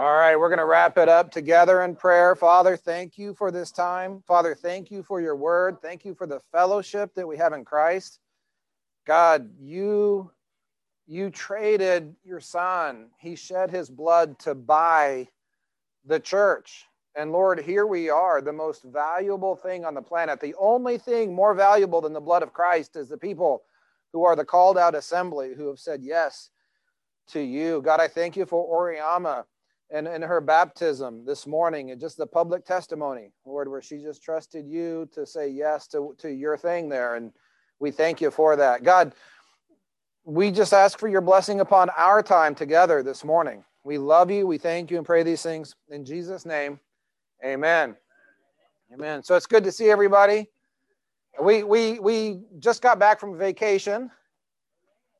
All right, we're going to wrap it up together in prayer. Father, thank you for this time. Father, thank you for your word. Thank you for the fellowship that we have in Christ. God, you you traded your son. He shed his blood to buy the church. And Lord, here we are, the most valuable thing on the planet. The only thing more valuable than the blood of Christ is the people who are the called out assembly who have said yes to you. God, I thank you for Oriama and, and her baptism this morning and just the public testimony, Lord, where she just trusted you to say yes to, to your thing there. And we thank you for that. God, we just ask for your blessing upon our time together this morning. We love you. We thank you and pray these things in Jesus' name. Amen. Amen. So it's good to see everybody. We we we just got back from vacation.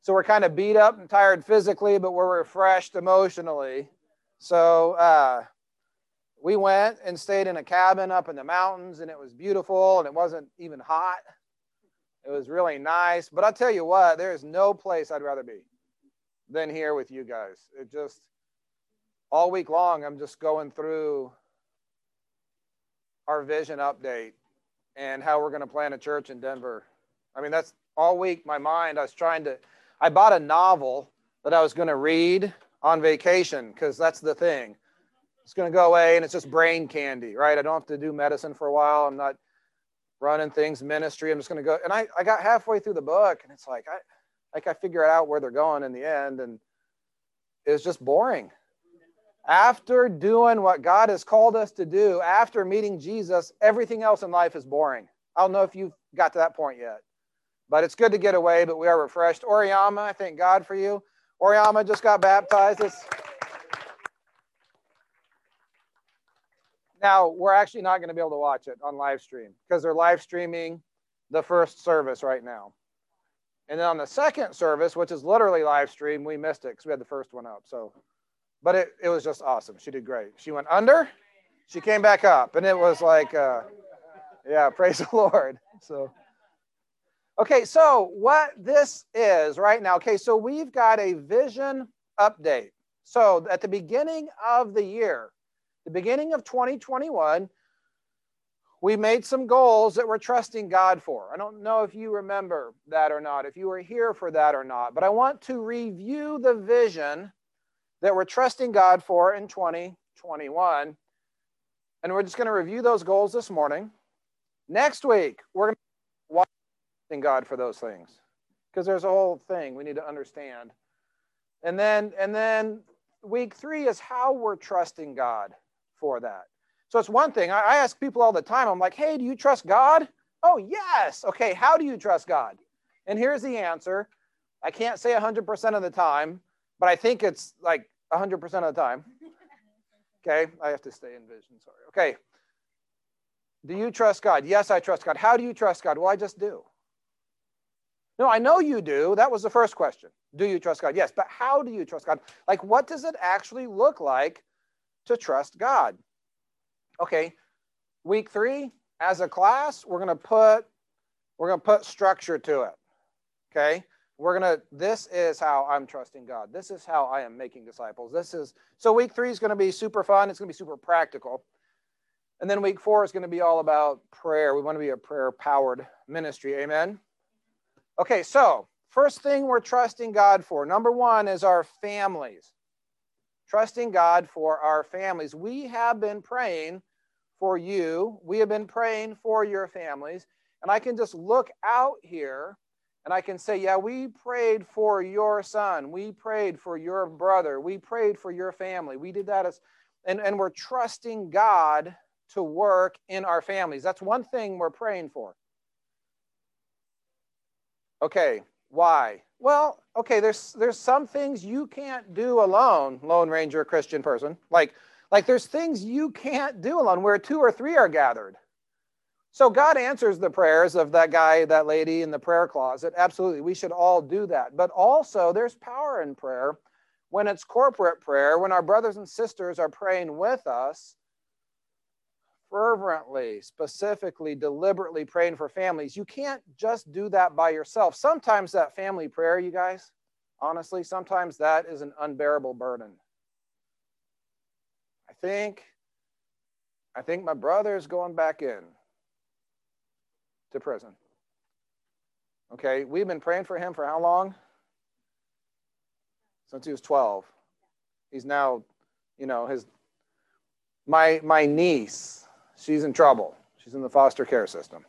So we're kind of beat up and tired physically, but we're refreshed emotionally. So uh, we went and stayed in a cabin up in the mountains, and it was beautiful, and it wasn't even hot. It was really nice. But I'll tell you what, there is no place I'd rather be than here with you guys. It just, all week long, I'm just going through our vision update and how we're going to plant a church in Denver. I mean, that's all week, my mind, I was trying to, I bought a novel that I was going to read on vacation because that's the thing. It's going to go away and it's just brain candy, right? I don't have to do medicine for a while. I'm not running things ministry. I'm just going to go. And I, I got halfway through the book and it's like, I, like I figure out where they're going in the end. And it's just boring. After doing what God has called us to do, after meeting Jesus, everything else in life is boring. I don't know if you've got to that point yet, but it's good to get away, but we are refreshed. Oriama, I thank God for you. Oriama just got baptized. It's... Now, we're actually not going to be able to watch it on live stream because they're live streaming the first service right now. And then on the second service, which is literally live stream, we missed it because we had the first one up. So, but it, it was just awesome. She did great. She went under, she came back up, and it was like, uh, yeah, praise the Lord. So, Okay, so what this is right now, okay, so we've got a vision update. So at the beginning of the year, the beginning of 2021, we made some goals that we're trusting God for. I don't know if you remember that or not, if you were here for that or not, but I want to review the vision that we're trusting God for in 2021. And we're just going to review those goals this morning. Next week, we're going to God for those things because there's a whole thing we need to understand. And then and then week 3 is how we're trusting God for that. So it's one thing I ask people all the time I'm like, "Hey, do you trust God?" "Oh, yes." "Okay, how do you trust God?" And here's the answer. I can't say 100% of the time, but I think it's like 100% of the time. Okay, I have to stay in vision, sorry. Okay. Do you trust God? Yes, I trust God. How do you trust God? Well, I just do. No, I know you do. That was the first question. Do you trust God? Yes, but how do you trust God? Like, what does it actually look like to trust God? Okay, week three, as a class, we're gonna put we're gonna put structure to it. Okay, we're gonna. This is how I'm trusting God. This is how I am making disciples. This is so. Week three is gonna be super fun. It's gonna be super practical. And then week four is going to be all about prayer. We want to be a prayer powered ministry. Amen. Okay, so first thing we're trusting God for, number one, is our families. Trusting God for our families. We have been praying for you, we have been praying for your families. And I can just look out here and I can say, yeah, we prayed for your son. We prayed for your brother. We prayed for your family. We did that as, and, and we're trusting God to work in our families. That's one thing we're praying for. Okay, why? Well, okay, there's there's some things you can't do alone, Lone Ranger Christian person. Like like there's things you can't do alone where two or three are gathered. So God answers the prayers of that guy, that lady in the prayer closet. Absolutely, we should all do that. But also there's power in prayer when it's corporate prayer, when our brothers and sisters are praying with us fervently, specifically, deliberately praying for families. You can't just do that by yourself. Sometimes that family prayer, you guys, honestly, sometimes that is an unbearable burden. I think, I think my brother is going back in to prison. Okay, we've been praying for him for how long? Since he was 12. He's now, you know, his my my niece, she's in trouble. She's in the foster care system.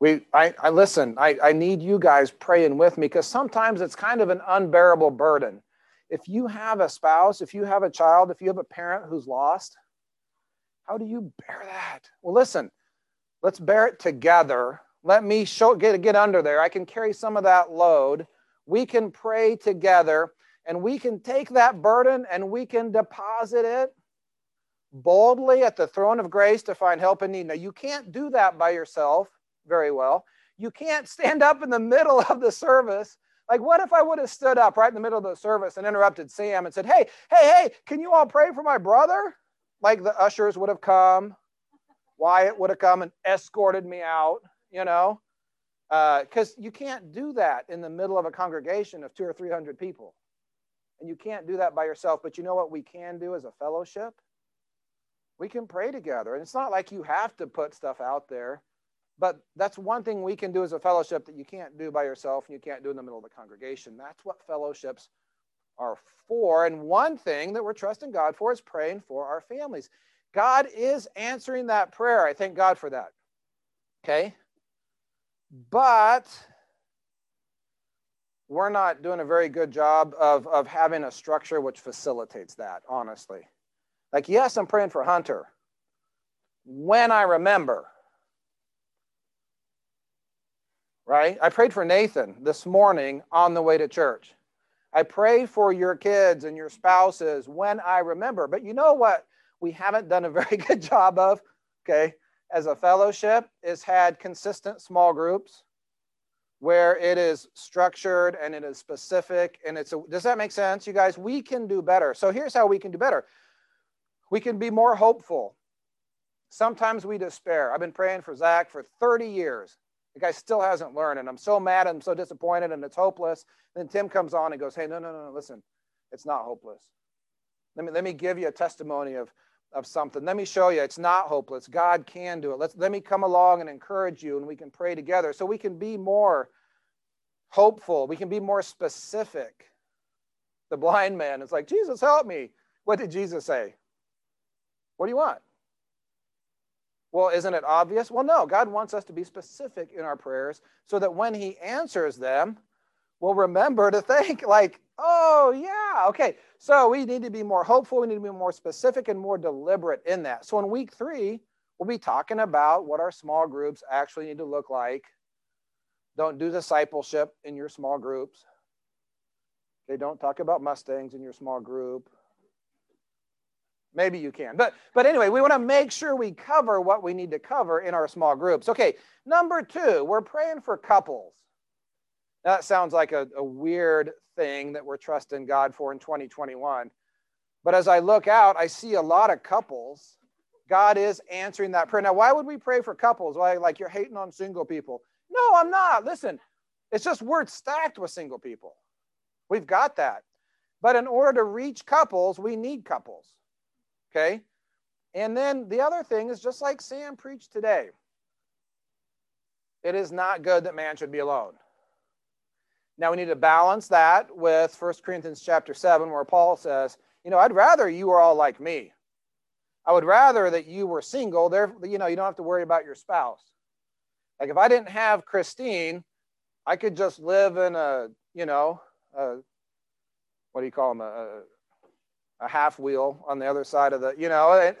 We I, I listen, I, I need you guys praying with me because sometimes it's kind of an unbearable burden. If you have a spouse, if you have a child, if you have a parent who's lost, how do you bear that? Well, listen, let's bear it together let me show, get, get under there. I can carry some of that load. We can pray together and we can take that burden and we can deposit it boldly at the throne of grace to find help in need. Now, you can't do that by yourself very well. You can't stand up in the middle of the service. Like, what if I would have stood up right in the middle of the service and interrupted Sam and said, Hey, hey, hey, can you all pray for my brother? Like the ushers would have come, Wyatt would have come and escorted me out you know, because uh, you can't do that in the middle of a congregation of two or three hundred people. And you can't do that by yourself. But you know what we can do as a fellowship? We can pray together. And it's not like you have to put stuff out there, but that's one thing we can do as a fellowship that you can't do by yourself and you can't do in the middle of the congregation. That's what fellowships are for. And one thing that we're trusting God for is praying for our families. God is answering that prayer. I thank God for that. Okay? But we're not doing a very good job of, of having a structure which facilitates that, honestly. Like, yes, I'm praying for Hunter when I remember. Right? I prayed for Nathan this morning on the way to church. I pray for your kids and your spouses when I remember. But you know what we haven't done a very good job of? Okay as a fellowship is had consistent small groups where it is structured and it is specific and it's a, does that make sense you guys we can do better so here's how we can do better we can be more hopeful sometimes we despair i've been praying for zach for 30 years the guy still hasn't learned and i'm so mad and i'm so disappointed and it's hopeless then tim comes on and goes hey no no no listen it's not hopeless let me let me give you a testimony of of something. Let me show you it's not hopeless. God can do it. Let's, let me come along and encourage you and we can pray together so we can be more hopeful. We can be more specific. The blind man is like, Jesus, help me. What did Jesus say? What do you want? Well, isn't it obvious? Well, no. God wants us to be specific in our prayers so that when He answers them, we'll remember to think, like, oh, yeah, okay. So we need to be more hopeful. We need to be more specific and more deliberate in that. So in week three, we'll be talking about what our small groups actually need to look like. Don't do discipleship in your small groups. Okay, don't talk about Mustangs in your small group. Maybe you can. But but anyway, we want to make sure we cover what we need to cover in our small groups. Okay, number two, we're praying for couples. That sounds like a, a weird thing that we're trusting God for in 2021. But as I look out, I see a lot of couples. God is answering that prayer. Now, why would we pray for couples? Why, like you're hating on single people? No, I'm not. Listen, it's just we're stacked with single people. We've got that. But in order to reach couples, we need couples. Okay? And then the other thing is just like Sam preached today it is not good that man should be alone. Now we need to balance that with 1 Corinthians chapter 7, where Paul says, you know, I'd rather you were all like me. I would rather that you were single. There, you know, you don't have to worry about your spouse. Like if I didn't have Christine, I could just live in a, you know, a, what do you call them? A, a half wheel on the other side of the, you know,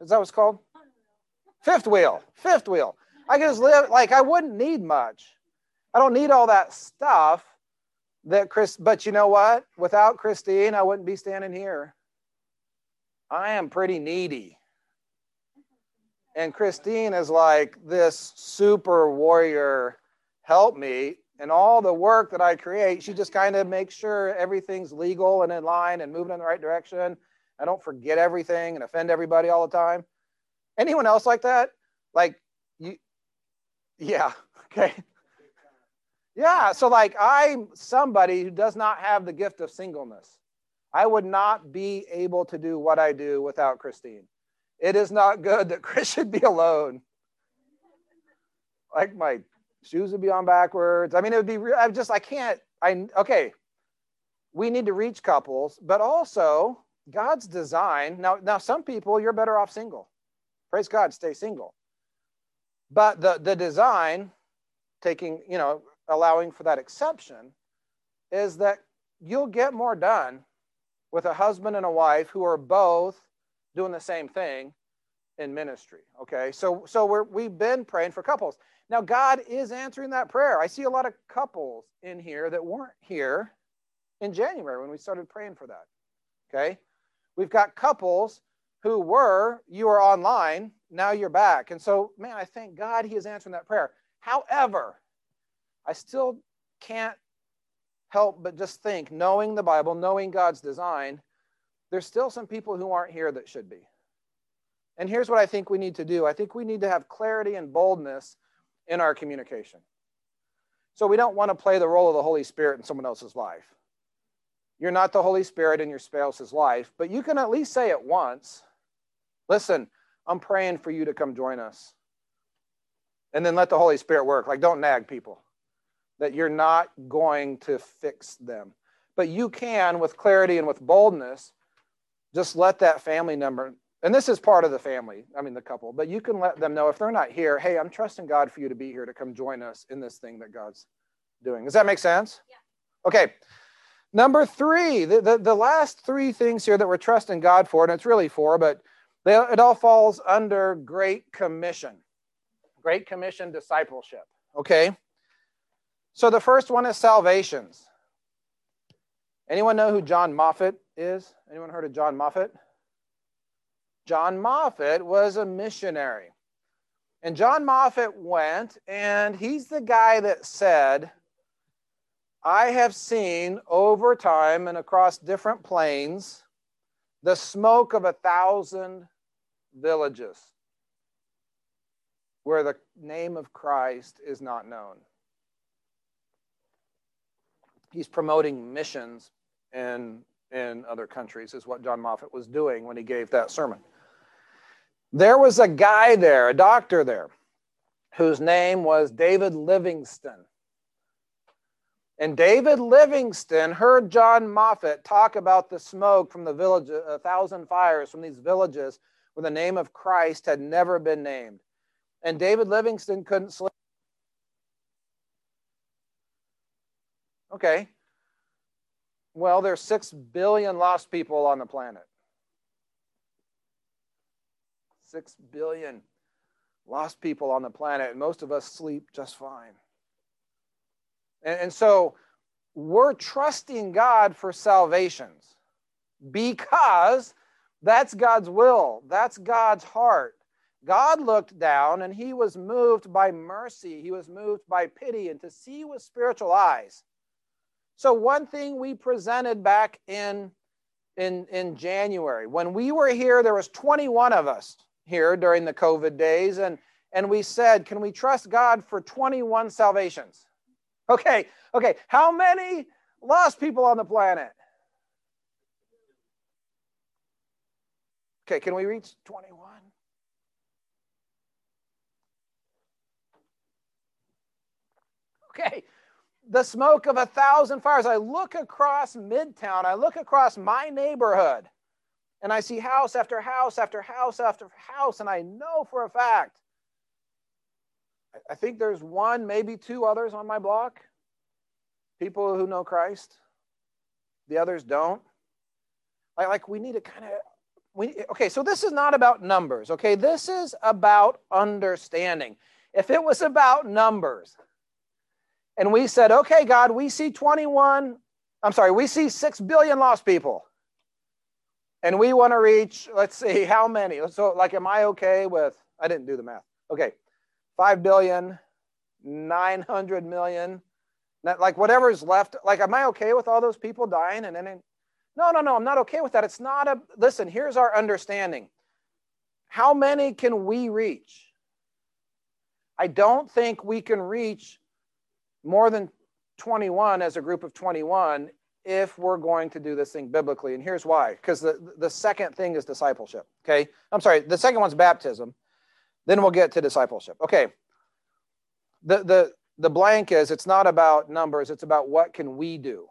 is that what's called? Fifth wheel. Fifth wheel. I could just live like I wouldn't need much. I don't need all that stuff that Chris, but you know what? Without Christine, I wouldn't be standing here. I am pretty needy. And Christine is like this super warrior, help me. And all the work that I create, she just kind of makes sure everything's legal and in line and moving in the right direction. I don't forget everything and offend everybody all the time. Anyone else like that? Like you, yeah, okay. Yeah, so like I'm somebody who does not have the gift of singleness. I would not be able to do what I do without Christine. It is not good that Chris should be alone. Like my shoes would be on backwards. I mean, it would be, I just, I can't, I, okay, we need to reach couples, but also God's design. Now, now some people, you're better off single. Praise God, stay single. But the, the design, taking, you know, allowing for that exception, is that you'll get more done with a husband and a wife who are both doing the same thing in ministry. Okay, so so we're we've been praying for couples. Now God is answering that prayer. I see a lot of couples in here that weren't here in January when we started praying for that. Okay, we've got couples who were you were online now you're back, and so man, I thank God He is answering that prayer. However, I still can't help but just think, knowing the Bible, knowing God's design, there's still some people who aren't here that should be. And here's what I think we need to do I think we need to have clarity and boldness in our communication. So we don't want to play the role of the Holy Spirit in someone else's life. You're not the Holy Spirit in your spouse's life, but you can at least say it once. Listen, I'm praying for you to come join us. And then let the Holy Spirit work. Like, don't nag people that you're not going to fix them. But you can, with clarity and with boldness, just let that family member, and this is part of the family, I mean, the couple, but you can let them know if they're not here, hey, I'm trusting God for you to be here to come join us in this thing that God's doing. Does that make sense? Yeah. Okay. Number three, the, the, the last three things here that we're trusting God for, and it's really four, but they, it all falls under Great Commission. Great Commission discipleship. Okay. So the first one is salvations. Anyone know who John Moffatt is? Anyone heard of John Moffatt? John Moffatt was a missionary. And John Moffatt went, and he's the guy that said, I have seen over time and across different plains the smoke of a thousand villages where the name of Christ is not known he's promoting missions in, in other countries, is what John Moffatt was doing when he gave that sermon. There was a guy there, a doctor there, whose name was David Livingstone. And David Livingstone heard John Moffatt talk about the smoke from the village, a thousand fires from these villages where the name of Christ had never been named. And David Livingstone couldn't sleep Okay. Well, there's 6 billion lost people on the planet. 6 billion lost people on the planet, and most of us sleep just fine. And, and so we're trusting God for salvations because that's God's will, that's God's heart. God looked down and he was moved by mercy, he was moved by pity, and to see with spiritual eyes so one thing we presented back in, in, in January, when we were here, there was 21 of us here during the COVID days, and, and we said, can we trust God for 21 salvations? Okay, okay, how many lost people on the planet? Okay, can we reach 21? Okay, the smoke of a thousand fires. I look across Midtown, I look across my neighborhood, and I see house after house after house after house, and I know for a fact. I think there's one, maybe two others on my block, people who know Christ. The others don't. Like, like we need to kind of we okay, so this is not about numbers, okay? This is about understanding. If it was about numbers, and we said, okay, God, we see 21, I'm sorry, we see 6 billion lost people. And we want to reach, let's see, how many? So, like, am I okay with, I didn't do the math. Okay, 5 billion, 900 million, like whatever's left. Like, am I okay with all those people dying? And then, no, no, no, I'm not okay with that. It's not a, listen, here's our understanding. How many can we reach? I don't think we can reach more than 21 as a group of 21 if we're going to do this thing biblically. And here's why because the, the second thing is discipleship. Okay. I'm sorry. The second one's baptism. Then we'll get to discipleship. Okay. The, the, the blank is it's not about numbers, it's about what can we do.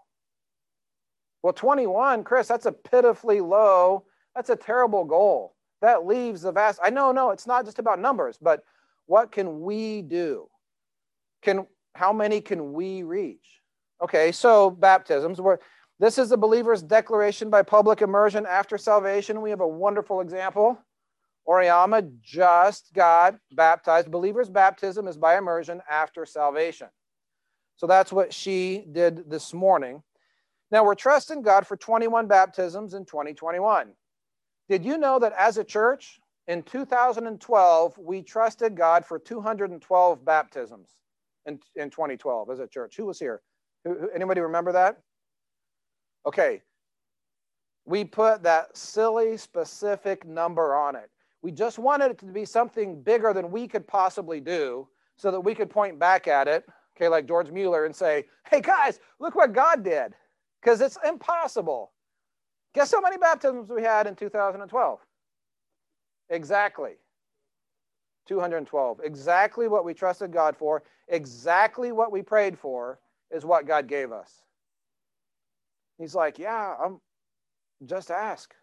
Well, 21, Chris, that's a pitifully low, that's a terrible goal. That leaves the vast. I know, no, it's not just about numbers, but what can we do? Can how many can we reach? Okay, so baptisms. Where this is the believer's declaration by public immersion after salvation. We have a wonderful example. Oriama just got baptized. Believer's baptism is by immersion after salvation. So that's what she did this morning. Now we're trusting God for 21 baptisms in 2021. Did you know that as a church in 2012, we trusted God for 212 baptisms in, in 2012 as a church? Who was here? Anybody remember that? Okay. We put that silly specific number on it. We just wanted it to be something bigger than we could possibly do so that we could point back at it, okay, like George Mueller and say, hey guys, look what God did. Because it's impossible. Guess how many baptisms we had in 2012? Exactly. 212. Exactly what we trusted God for, exactly what we prayed for is what God gave us. He's like, Yeah, I'm just ask.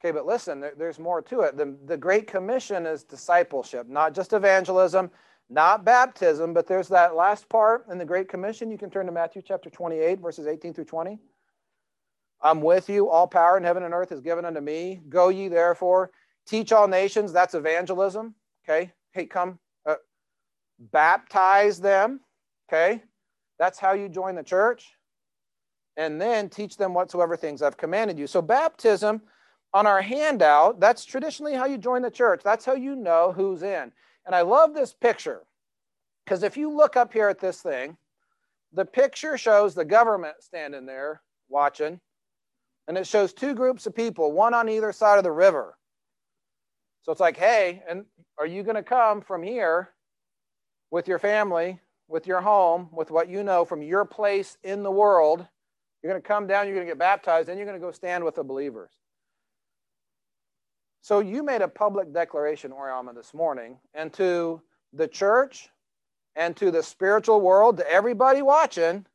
Okay, but listen, there, there's more to it. The, the Great Commission is discipleship, not just evangelism, not baptism, but there's that last part in the Great Commission. You can turn to Matthew chapter 28, verses 18 through 20. I'm with you. All power in heaven and earth is given unto me. Go ye therefore, teach all nations. That's evangelism. Okay. Hey, come uh, baptize them. Okay. That's how you join the church. And then teach them whatsoever things I've commanded you. So, baptism on our handout, that's traditionally how you join the church. That's how you know who's in. And I love this picture because if you look up here at this thing, the picture shows the government standing there watching, and it shows two groups of people, one on either side of the river. So it's like, hey, and are you going to come from here with your family, with your home, with what you know from your place in the world? You're going to come down, you're going to get baptized, and you're going to go stand with the believers. So you made a public declaration, Oriama, this morning, and to the church and to the spiritual world, to everybody watching,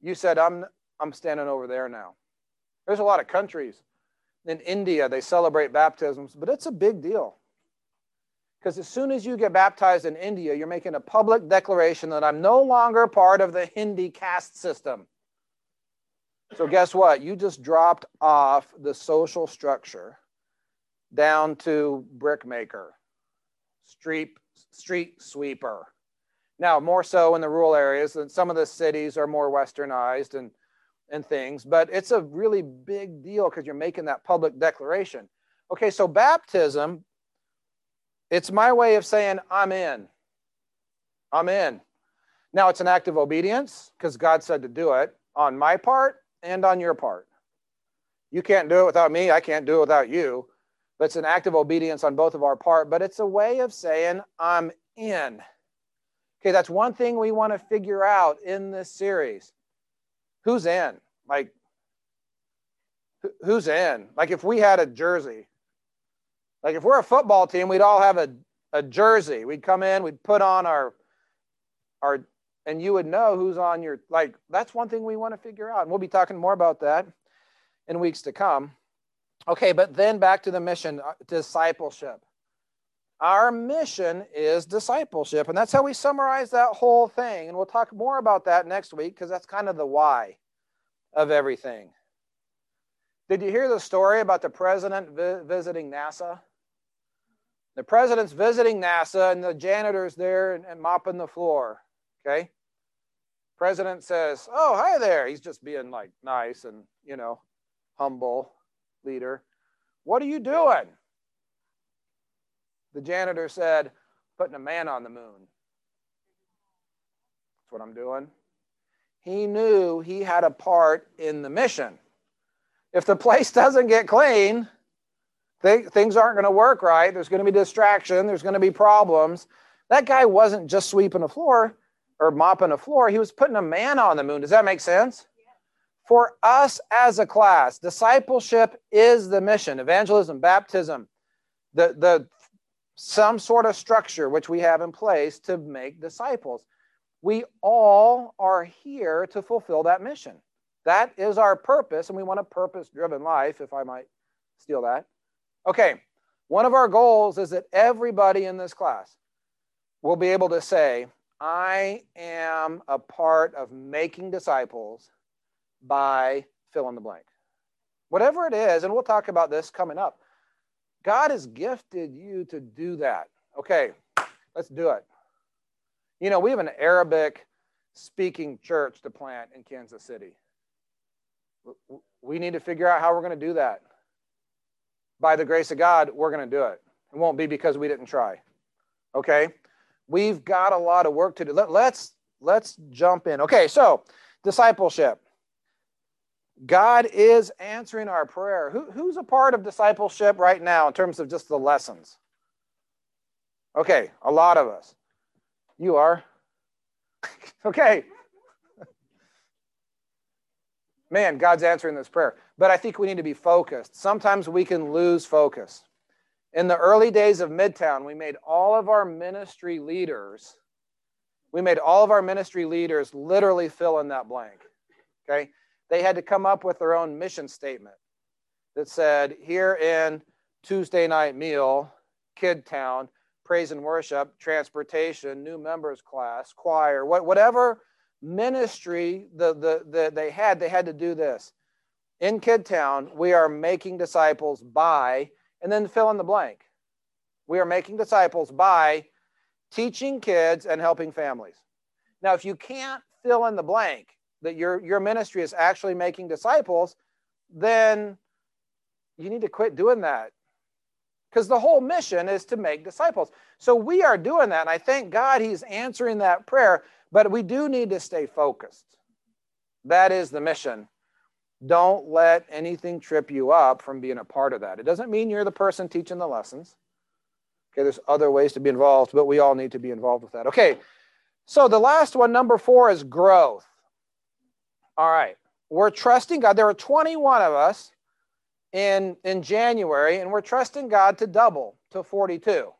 you said, I'm, I'm standing over there now. There's a lot of countries. In India, they celebrate baptisms, but it's a big deal. Because as soon as you get baptized in India, you're making a public declaration that I'm no longer part of the Hindi caste system. So, guess what? You just dropped off the social structure down to brickmaker, street, street sweeper. Now, more so in the rural areas, and some of the cities are more westernized and, and things, but it's a really big deal because you're making that public declaration. Okay, so baptism, it's my way of saying, I'm in. I'm in. Now, it's an act of obedience because God said to do it on my part and on your part. You can't do it without me. I can't do it without you. But it's an act of obedience on both of our part, but it's a way of saying, I'm in. Okay, that's one thing we want to figure out in this series. Who's in? Like, who's in? Like, if we had a jersey, like if we're a football team, we'd all have a, a jersey. We'd come in, we'd put on our, our, and you would know who's on your, like, that's one thing we want to figure out. And we'll be talking more about that in weeks to come. Okay, but then back to the mission uh, discipleship. Our mission is discipleship, and that's how we summarize that whole thing. And we'll talk more about that next week because that's kind of the why of everything. Did you hear the story about the president vi- visiting NASA? The president's visiting NASA, and the janitor's there and, and mopping the floor. Okay. President says, "Oh, hi there." He's just being like nice and you know humble leader, What are you doing? The janitor said, Putting a man on the moon. That's what I'm doing. He knew he had a part in the mission. If the place doesn't get clean, things aren't going to work right. There's going to be distraction. There's going to be problems. That guy wasn't just sweeping a floor or mopping a floor. He was putting a man on the moon. Does that make sense? For us as a class, discipleship is the mission. Evangelism, baptism, the, the some sort of structure which we have in place to make disciples. We all are here to fulfill that mission. That is our purpose, and we want a purpose driven life, if I might steal that. Okay, one of our goals is that everybody in this class will be able to say, I am a part of making disciples by fill in the blank. Whatever it is, and we'll talk about this coming up. God has gifted you to do that. Okay, let's do it. You know, we have an Arabic speaking church to plant in Kansas City. We need to figure out how we're going to do that. By the grace of God, we're going to do it. It won't be because we didn't try. Okay? We've got a lot of work to do. Let, let's let's jump in. Okay, so discipleship. God is answering our prayer. Who, who's a part of discipleship right now in terms of just the lessons? Okay, a lot of us. You are. okay. Man, God's answering this prayer. But I think we need to be focused. Sometimes we can lose focus. In the early days of Midtown, we made all of our ministry leaders, we made all of our ministry leaders literally fill in that blank. Okay? They had to come up with their own mission statement that said, here in Tuesday night meal, Kid Town, praise and worship, transportation, new members class, choir, whatever ministry the, the, the, they had, they had to do this. In Kid Town, we are making disciples by, and then fill in the blank. We are making disciples by teaching kids and helping families. Now, if you can't fill in the blank, that your, your ministry is actually making disciples, then you need to quit doing that. Because the whole mission is to make disciples. So we are doing that. And I thank God He's answering that prayer. But we do need to stay focused. That is the mission. Don't let anything trip you up from being a part of that. It doesn't mean you're the person teaching the lessons. Okay, there's other ways to be involved, but we all need to be involved with that. Okay, so the last one, number four, is growth. All right. We're trusting God. There are 21 of us in, in January, and we're trusting God to double to 42.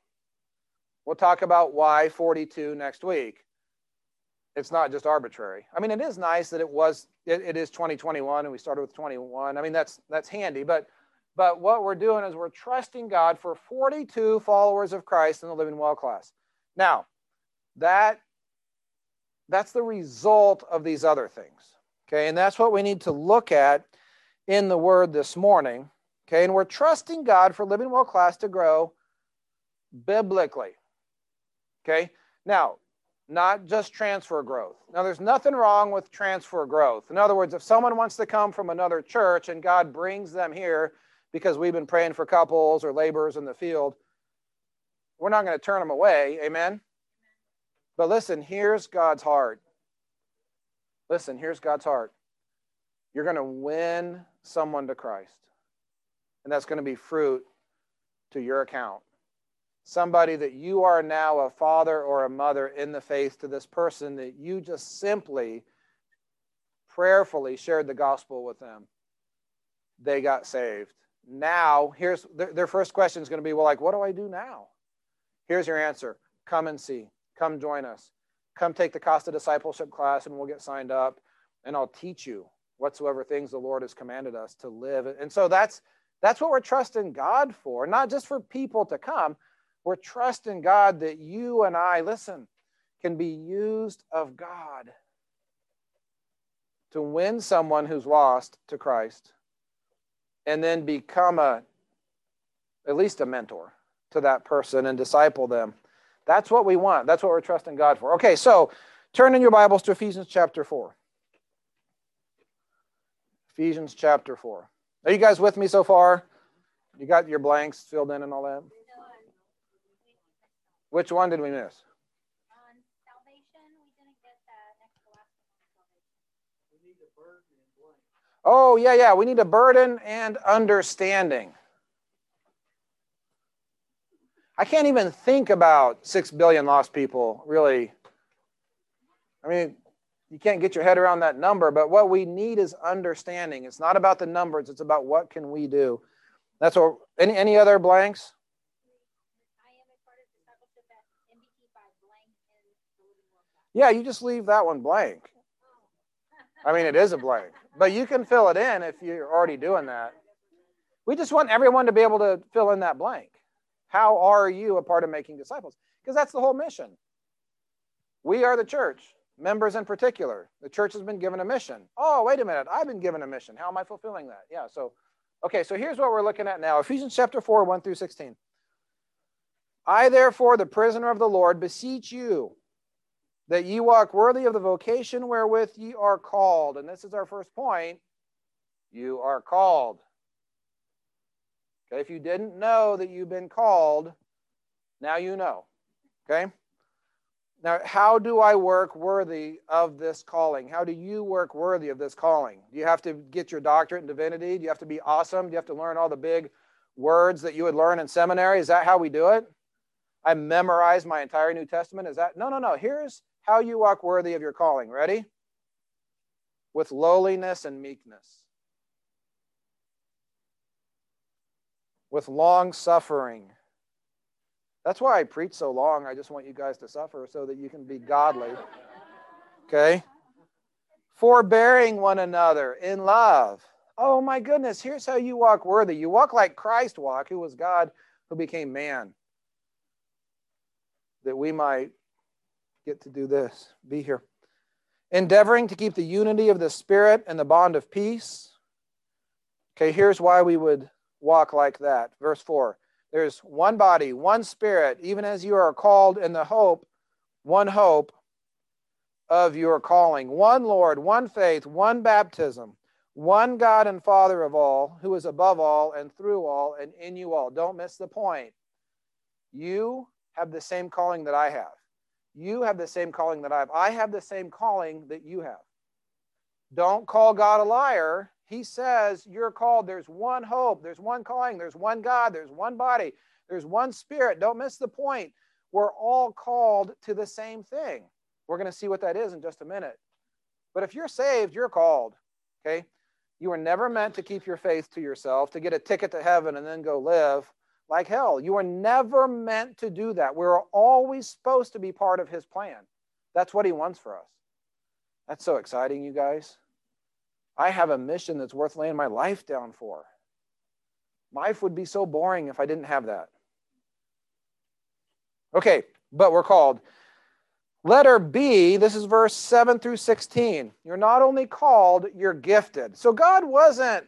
We'll talk about why 42 next week. It's not just arbitrary. I mean, it is nice that it was it, it is 2021 and we started with 21. I mean, that's that's handy, but but what we're doing is we're trusting God for 42 followers of Christ in the Living Well class. Now, that that's the result of these other things. Okay, and that's what we need to look at in the Word this morning. Okay, and we're trusting God for Living Well class to grow biblically. Okay, now, not just transfer growth. Now, there's nothing wrong with transfer growth. In other words, if someone wants to come from another church and God brings them here because we've been praying for couples or laborers in the field, we're not going to turn them away. Amen? But listen, here's God's heart. Listen, here's God's heart. You're going to win someone to Christ, and that's going to be fruit to your account. Somebody that you are now a father or a mother in the faith to this person that you just simply prayerfully shared the gospel with them. They got saved. Now, here's their, their first question is going to be, well, like, what do I do now? Here's your answer come and see, come join us come take the Costa discipleship class and we'll get signed up and I'll teach you whatsoever things the Lord has commanded us to live. And so that's that's what we're trusting God for, not just for people to come. We're trusting God that you and I, listen, can be used of God to win someone who's lost to Christ and then become a at least a mentor to that person and disciple them that's what we want. That's what we're trusting God for. Okay, so turn in your Bibles to Ephesians chapter 4. Ephesians chapter 4. Are you guys with me so far? You got your blanks filled in and all that? Which one did we miss? Oh, yeah, yeah. We need a burden and understanding. I can't even think about 6 billion lost people, really. I mean, you can't get your head around that number, but what we need is understanding. It's not about the numbers, it's about what can we do. That's what any any other blanks? Yeah, you just leave that one blank. I mean, it is a blank, but you can fill it in if you're already doing that. We just want everyone to be able to fill in that blank. How are you a part of making disciples? Because that's the whole mission. We are the church, members in particular. The church has been given a mission. Oh, wait a minute. I've been given a mission. How am I fulfilling that? Yeah, so, okay, so here's what we're looking at now Ephesians chapter 4, 1 through 16. I, therefore, the prisoner of the Lord, beseech you that ye walk worthy of the vocation wherewith ye are called. And this is our first point. You are called. Okay, if you didn't know that you've been called, now you know. Okay? Now, how do I work worthy of this calling? How do you work worthy of this calling? Do you have to get your doctorate in divinity? Do you have to be awesome? Do you have to learn all the big words that you would learn in seminary? Is that how we do it? I memorize my entire New Testament. Is that no, no, no? Here's how you walk worthy of your calling. Ready? With lowliness and meekness, with long suffering. That's why I preach so long. I just want you guys to suffer so that you can be godly. Okay? Forbearing one another in love. Oh my goodness, here's how you walk worthy. You walk like Christ walked, who was God who became man, that we might get to do this, be here. Endeavoring to keep the unity of the Spirit and the bond of peace. Okay, here's why we would walk like that. Verse 4 There's one body, one Spirit, even as you are called in the hope, one hope of your calling, one Lord, one faith, one baptism, one God and Father of all, who is above all and through all and in you all. Don't miss the point. You have the same calling that I have. You have the same calling that I have. I have the same calling that you have. Don't call God a liar. He says you're called. There's one hope. There's one calling. There's one God. There's one body. There's one spirit. Don't miss the point. We're all called to the same thing. We're going to see what that is in just a minute. But if you're saved, you're called. Okay? You were never meant to keep your faith to yourself, to get a ticket to heaven and then go live like hell. You are never meant to do that. We're always supposed to be part of his plan. That's what he wants for us. That's so exciting, you guys. I have a mission that's worth laying my life down for. Life would be so boring if I didn't have that. Okay, but we're called. Letter B, this is verse 7 through 16. You're not only called, you're gifted. So God wasn't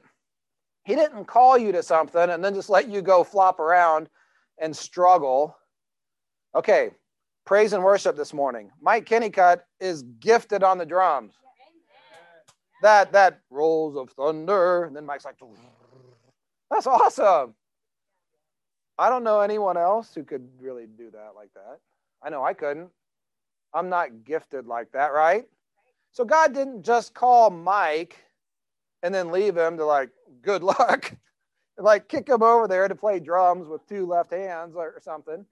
he didn't call you to something and then just let you go flop around and struggle. Okay, praise and worship this morning. Mike Kennycutt is gifted on the drums. That that rolls of thunder, and then Mike's like, that's awesome. I don't know anyone else who could really do that like that. I know I couldn't. I'm not gifted like that, right? So God didn't just call Mike and then leave him to like good luck like kick him over there to play drums with two left hands or something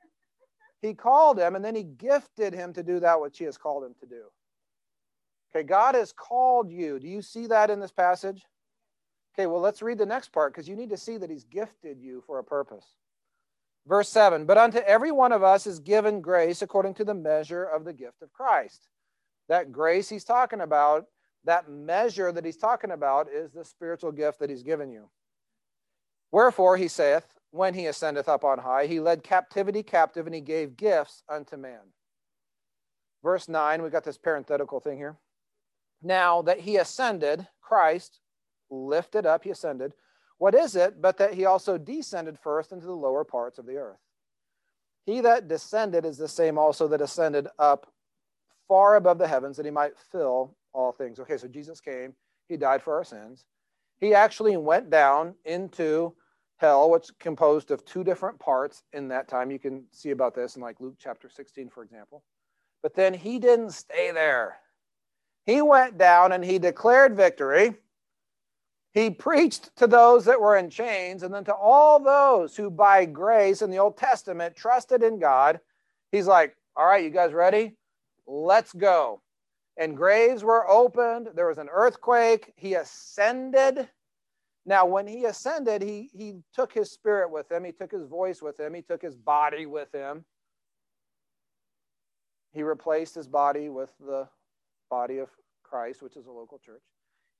he called him and then he gifted him to do that which he has called him to do okay god has called you do you see that in this passage okay well let's read the next part because you need to see that he's gifted you for a purpose verse 7 but unto every one of us is given grace according to the measure of the gift of christ that grace he's talking about that measure that he's talking about is the spiritual gift that he's given you. Wherefore, he saith, when he ascendeth up on high, he led captivity captive and he gave gifts unto man. Verse 9, we've got this parenthetical thing here. Now that he ascended, Christ lifted up, he ascended. What is it but that he also descended first into the lower parts of the earth? He that descended is the same also that ascended up far above the heavens that he might fill all things. Okay, so Jesus came, he died for our sins. He actually went down into hell, which composed of two different parts in that time. You can see about this in like Luke chapter 16, for example. But then he didn't stay there. He went down and he declared victory. He preached to those that were in chains, and then to all those who by grace in the Old Testament trusted in God. He's like, All right, you guys ready? Let's go. and graves were opened. There was an earthquake. He ascended. Now, when he ascended, he, he took his spirit with him, he took his voice with him, he took his body with him. He replaced his body with the body of Christ, which is a local church.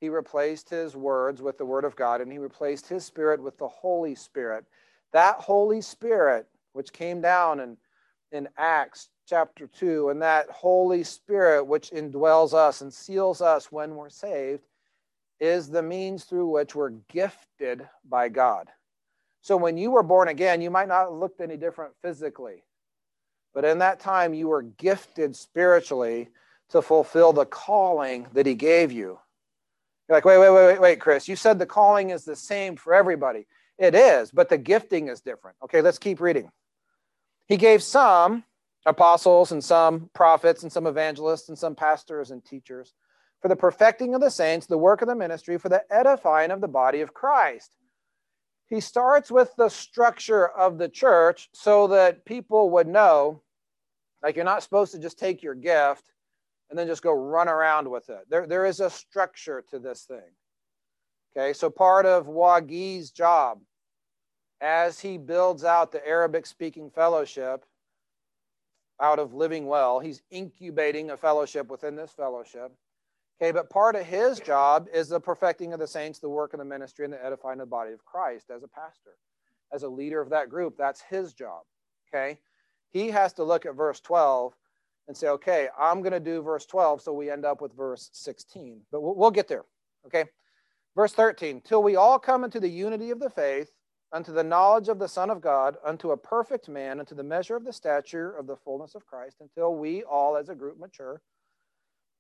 He replaced his words with the word of God, and he replaced his spirit with the Holy Spirit. That Holy Spirit, which came down in, in Acts chapter 2, and that Holy Spirit, which indwells us and seals us when we're saved, is the means through which we're gifted by God. So when you were born again, you might not have looked any different physically, but in that time you were gifted spiritually to fulfill the calling that He gave you. You're like, wait, wait, wait, wait, wait, Chris. You said the calling is the same for everybody. It is, but the gifting is different. Okay, let's keep reading. He gave some apostles and some prophets and some evangelists and some pastors and teachers for the perfecting of the saints, the work of the ministry, for the edifying of the body of Christ. He starts with the structure of the church so that people would know like you're not supposed to just take your gift and then just go run around with it. There, there is a structure to this thing. Okay, so part of Wagi's job as he builds out the Arabic speaking fellowship out of Living Well, he's incubating a fellowship within this fellowship. Okay, but part of his job is the perfecting of the saints, the work of the ministry, and the edifying of the body of Christ as a pastor, as a leader of that group. That's his job. Okay, he has to look at verse 12 and say, okay, I'm going to do verse 12, so we end up with verse 16. But we'll, we'll get there. Okay, verse 13, till we all come into the unity of the faith, unto the knowledge of the Son of God, unto a perfect man, unto the measure of the stature of the fullness of Christ, until we all as a group mature.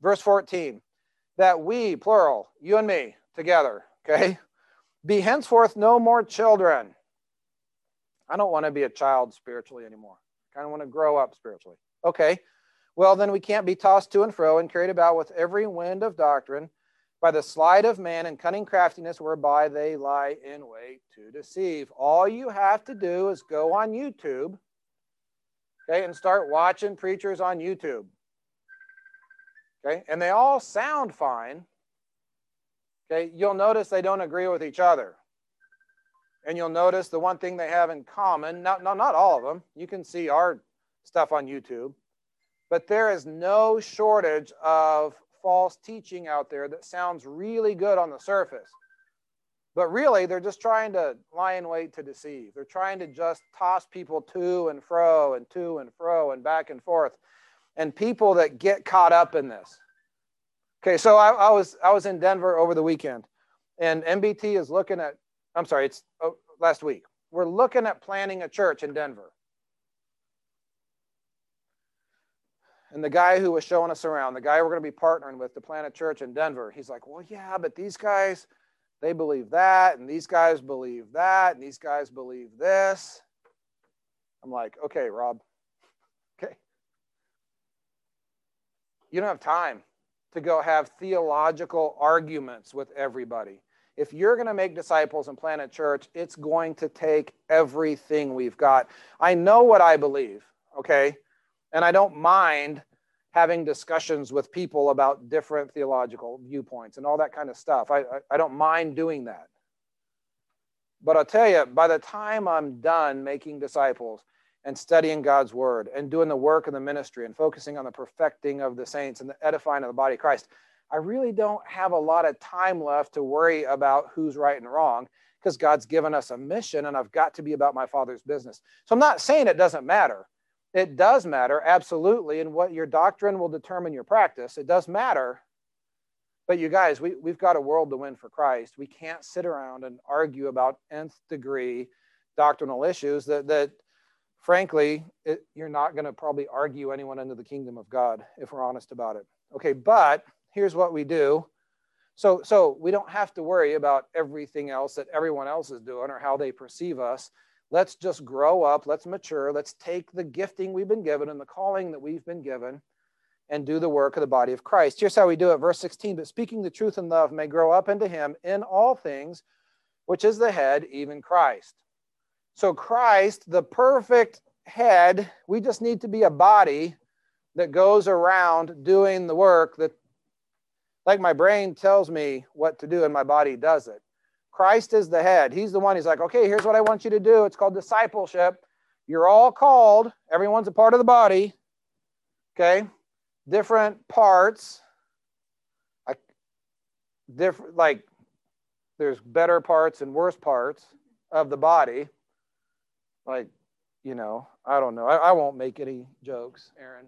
Verse 14 that we, plural, you and me together, okay, be henceforth no more children. I don't want to be a child spiritually anymore. I kind of want to grow up spiritually. Okay, well, then we can't be tossed to and fro and carried about with every wind of doctrine by the sleight of man and cunning craftiness whereby they lie in wait to deceive. All you have to do is go on YouTube, okay, and start watching preachers on YouTube. Okay, and they all sound fine. Okay, you'll notice they don't agree with each other. And you'll notice the one thing they have in common, not, not, not all of them, you can see our stuff on YouTube, but there is no shortage of false teaching out there that sounds really good on the surface. But really, they're just trying to lie in wait to deceive. They're trying to just toss people to and fro and to and fro and back and forth and people that get caught up in this. Okay, so I, I was I was in Denver over the weekend, and MBT is looking at. I'm sorry, it's oh, last week. We're looking at planning a church in Denver. And the guy who was showing us around, the guy we're going to be partnering with the Planet church in Denver, he's like, Well, yeah, but these guys, they believe that, and these guys believe that, and these guys believe this. I'm like, Okay, Rob, okay. You don't have time to go have theological arguments with everybody. If you're going to make disciples in Planet church, it's going to take everything we've got. I know what I believe, okay? And I don't mind having discussions with people about different theological viewpoints and all that kind of stuff. I, I, I don't mind doing that. But I'll tell you, by the time I'm done making disciples, and studying God's word and doing the work of the ministry and focusing on the perfecting of the saints and the edifying of the body of Christ, I really don't have a lot of time left to worry about who's right and wrong because God's given us a mission and I've got to be about my Father's business. So I'm not saying it doesn't matter. It does matter, absolutely. And what your doctrine will determine your practice. It does matter. But you guys, we, we've got a world to win for Christ. We can't sit around and argue about nth degree doctrinal issues that, that frankly, it, you're not going to probably argue anyone into the kingdom of God if we're honest about it. Okay, but here's what we do. So, so we don't have to worry about everything else that everyone else is doing or how they perceive us. Let's just grow up. Let's mature. Let's take the gifting we've been given and the calling that we've been given and do the work of the body of Christ. Here's how we do it. Verse 16, but speaking the truth in love may grow up into him in all things, which is the head, even Christ so, Christ, the perfect head, we just need to be a body that goes around doing the work that Like my brain tells me what to do and my body does it. Christ is the head. He's the one. He's like, okay, here's what I want you to do. It's called discipleship. You're all called. Everyone's a part of the body. Okay, different parts. Like different, like there's better parts and worse parts of the body. Like, you know, I don't know. I, I won't make any jokes, Aaron,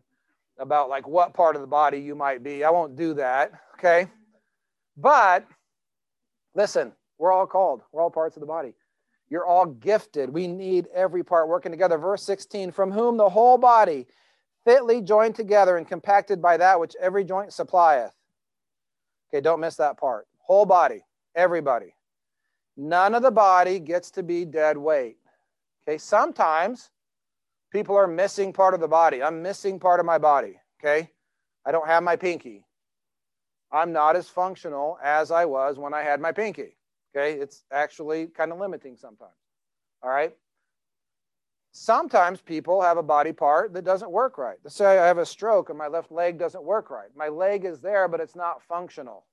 about like what part of the body you might be. I won't do that. Okay. But listen, we're all called, we're all parts of the body. You're all gifted. We need every part working together. Verse 16, from whom the whole body fitly joined together and compacted by that which every joint supplieth. Okay, don't miss that part. Whole body, everybody. None of the body gets to be dead weight. Okay, sometimes people are missing part of the body. I'm missing part of my body. Okay, I don't have my pinky. I'm not as functional as I was when I had my pinky. Okay, it's actually kind of limiting sometimes. All right. Sometimes people have a body part that doesn't work right. Let's say I have a stroke and my left leg doesn't work right. My leg is there, but it's not functional.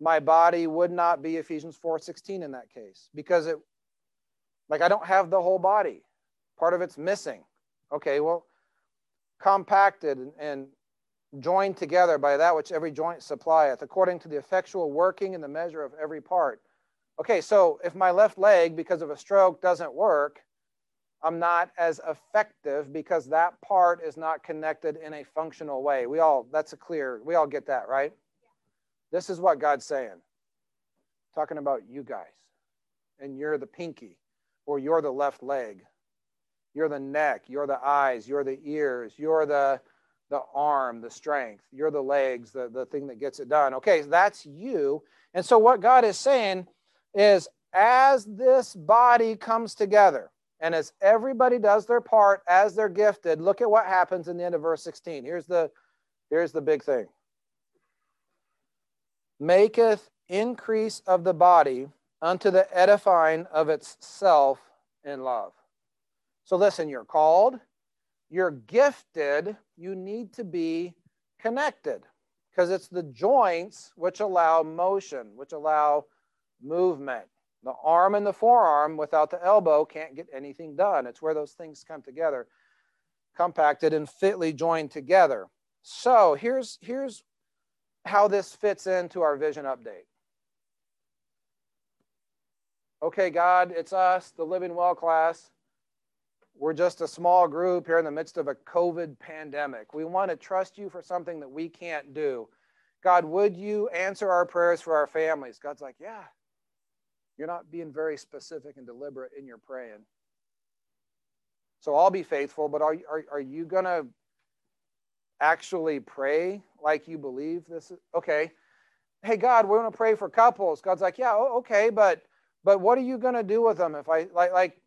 My body would not be Ephesians 4:16 in that case because it like I don't have the whole body. Part of it's missing. Okay, well, compacted and, and joined together by that which every joint supplieth, according to the effectual working in the measure of every part. Okay, so if my left leg, because of a stroke, doesn't work, I'm not as effective because that part is not connected in a functional way. We all, that's a clear, we all get that, right? This is what God's saying. Talking about you guys. And you're the pinky, or you're the left leg. You're the neck, you're the eyes, you're the ears, you're the the arm, the strength. You're the legs, the, the thing that gets it done. Okay, that's you. And so what God is saying is as this body comes together, and as everybody does their part as they're gifted, look at what happens in the end of verse 16. Here's the here's the big thing. Maketh increase of the body unto the edifying of itself in love. So listen, you're called, you're gifted, you need to be connected because it's the joints which allow motion, which allow movement. The arm and the forearm without the elbow can't get anything done. It's where those things come together, compacted and fitly joined together. So here's, here's how this fits into our vision update. Okay, God, it's us, the Living Well class. We're just a small group here in the midst of a COVID pandemic. We want to trust you for something that we can't do. God, would you answer our prayers for our families? God's like, yeah. You're not being very specific and deliberate in your praying. So I'll be faithful, but are, are, are you going to actually pray like you believe this is okay? Hey, God, we want to pray for couples. God's like, yeah, okay, but but what are you going to do with them if I like like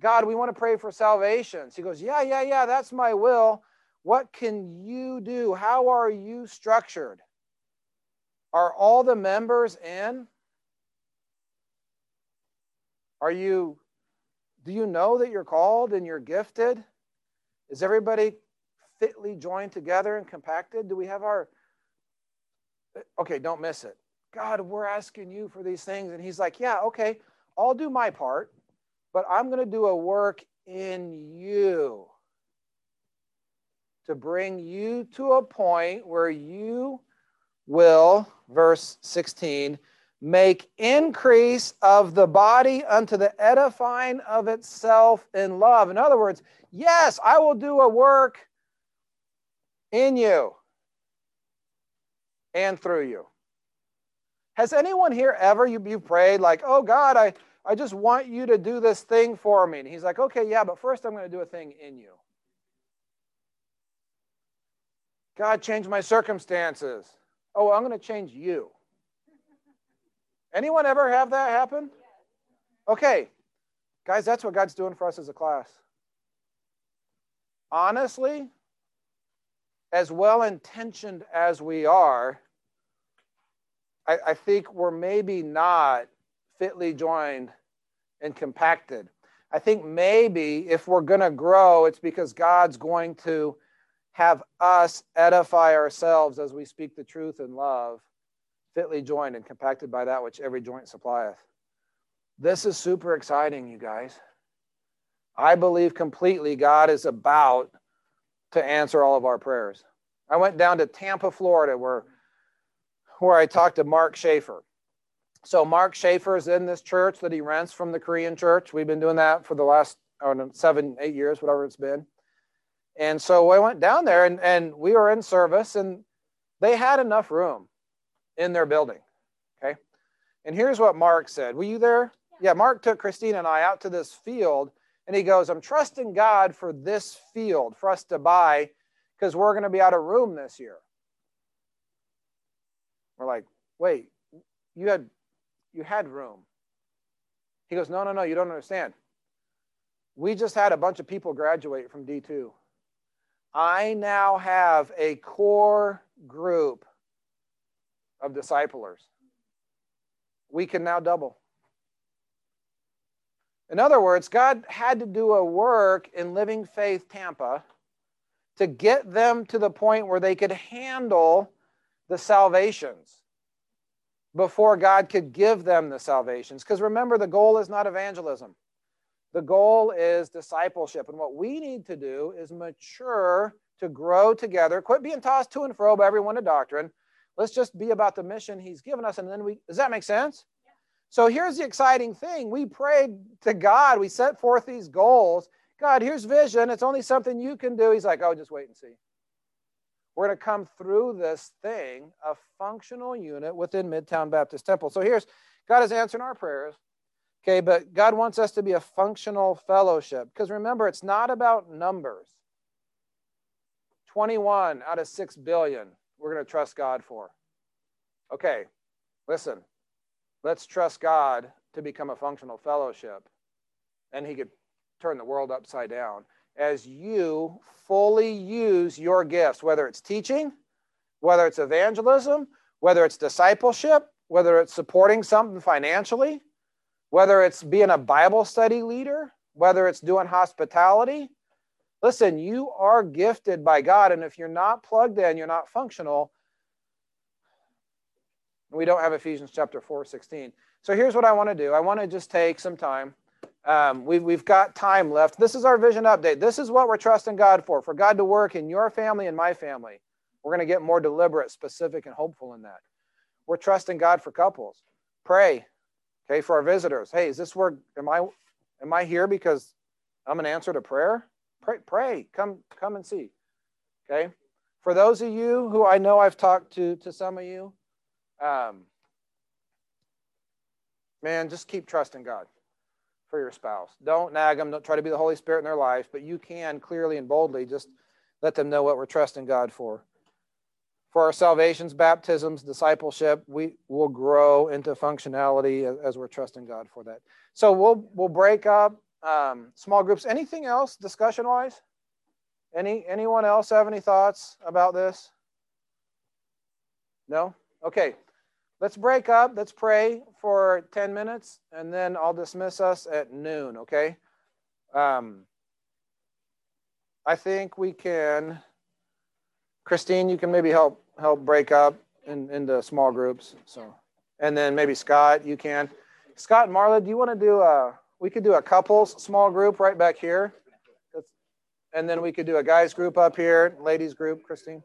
God, we want to pray for salvations. He goes, Yeah, yeah, yeah, that's my will. What can you do? How are you structured? Are all the members in? Are you, do you know that you're called and you're gifted? Is everybody fitly joined together and compacted? Do we have our, okay, don't miss it. God, we're asking you for these things. And he's like, Yeah, okay, I'll do my part but I'm going to do a work in you to bring you to a point where you will, verse 16, make increase of the body unto the edifying of itself in love. In other words, yes, I will do a work in you and through you. Has anyone here ever you, you prayed like, oh God, I, I just want you to do this thing for me. And he's like, okay, yeah, but first I'm going to do a thing in you. God, change my circumstances. Oh, I'm going to change you. Anyone ever have that happen? Okay, guys, that's what God's doing for us as a class. Honestly, as well intentioned as we are, I, I think we're maybe not fitly joined and compacted. I think maybe if we're going to grow, it's because God's going to have us edify ourselves as we speak the truth in love, fitly joined and compacted by that which every joint supplieth. This is super exciting, you guys. I believe completely God is about to answer all of our prayers. I went down to Tampa, Florida, where, where I talked to Mark Schaefer. So Mark Schaefer is in this church that he rents from the Korean church. We've been doing that for the last know, seven, eight years, whatever it's been. And so I went down there and, and we were in service and they had enough room in their building. Okay. And here's what Mark said. Were you there? Yeah, Mark took Christina and I out to this field and he goes, I'm trusting God for this field for us to buy because we're going to be out of room this year. We're like, wait, you had you had room. He goes, no, no, no, you don't understand. We just had a bunch of people graduate from D2. I now have a core group of disciplers. We can now double. In other words, God had to do a work in Living Faith Tampa to get them to the point where they could handle the salvations before God could give them the salvations. Because remember, the goal is not evangelism, the goal is discipleship. And what we need to do is mature to grow together, quit being tossed to and fro by everyone to doctrine. Let's just be about the mission He's given us. And then we, does that make sense? So here's the exciting thing. We prayed to God, we set forth these goals. God, here's vision. It's only something you can do. He's like, oh, just wait and see. We're going to come through this thing, a functional unit within Midtown Baptist Temple. So here's God is answering our prayers. Okay, but God wants us to be a functional fellowship. Because remember, it's not about numbers. 21 out of 6 billion, we're going to trust God for. Okay, listen, let's trust God to become a functional fellowship, and He could turn the world upside down as you fully use your gifts, whether it's teaching, whether it's evangelism, whether it's discipleship, whether it's supporting something financially, whether it's being a Bible study leader, whether it's doing hospitality. Listen, you are gifted by God, and if you're not plugged in, you're not functional. We don't have Ephesians chapter 4, 16. So here's what I want to do. I want to just take some time um, we've, we've got time left. This is our vision update. This is what we're trusting God for, for God to work in your family and my family. We're going to get more deliberate, specific, and hopeful in that. We're trusting God for couples. Pray, okay, for our visitors. Hey, is this where, am I, am I here because I'm an answer to prayer? Pray, pray, come, come and see, okay? For those of you who I know I've talked to, to some of you, um, man, just keep trusting God for your spouse. Don't nag them. Don't try to be the Holy Spirit in their life, but you can clearly and boldly just let them know what we're trusting God for. For our salvations, baptisms, discipleship, we will grow into functionality as, we're trusting God for that. So we'll we'll break up um, small groups. Anything else discussion wise? Any anyone else have any thoughts about this? No. Okay. Let's break up. Let's pray for 10 minutes, and then I'll dismiss us at noon, okay? Um, I think we can. Christine, you can maybe help help break up in, into small groups. So, and then maybe Scott, you can. Scott and Marla, do you want to do a? We could do a couples small group right back here, and then we could do a guys group up here, ladies group. Christine.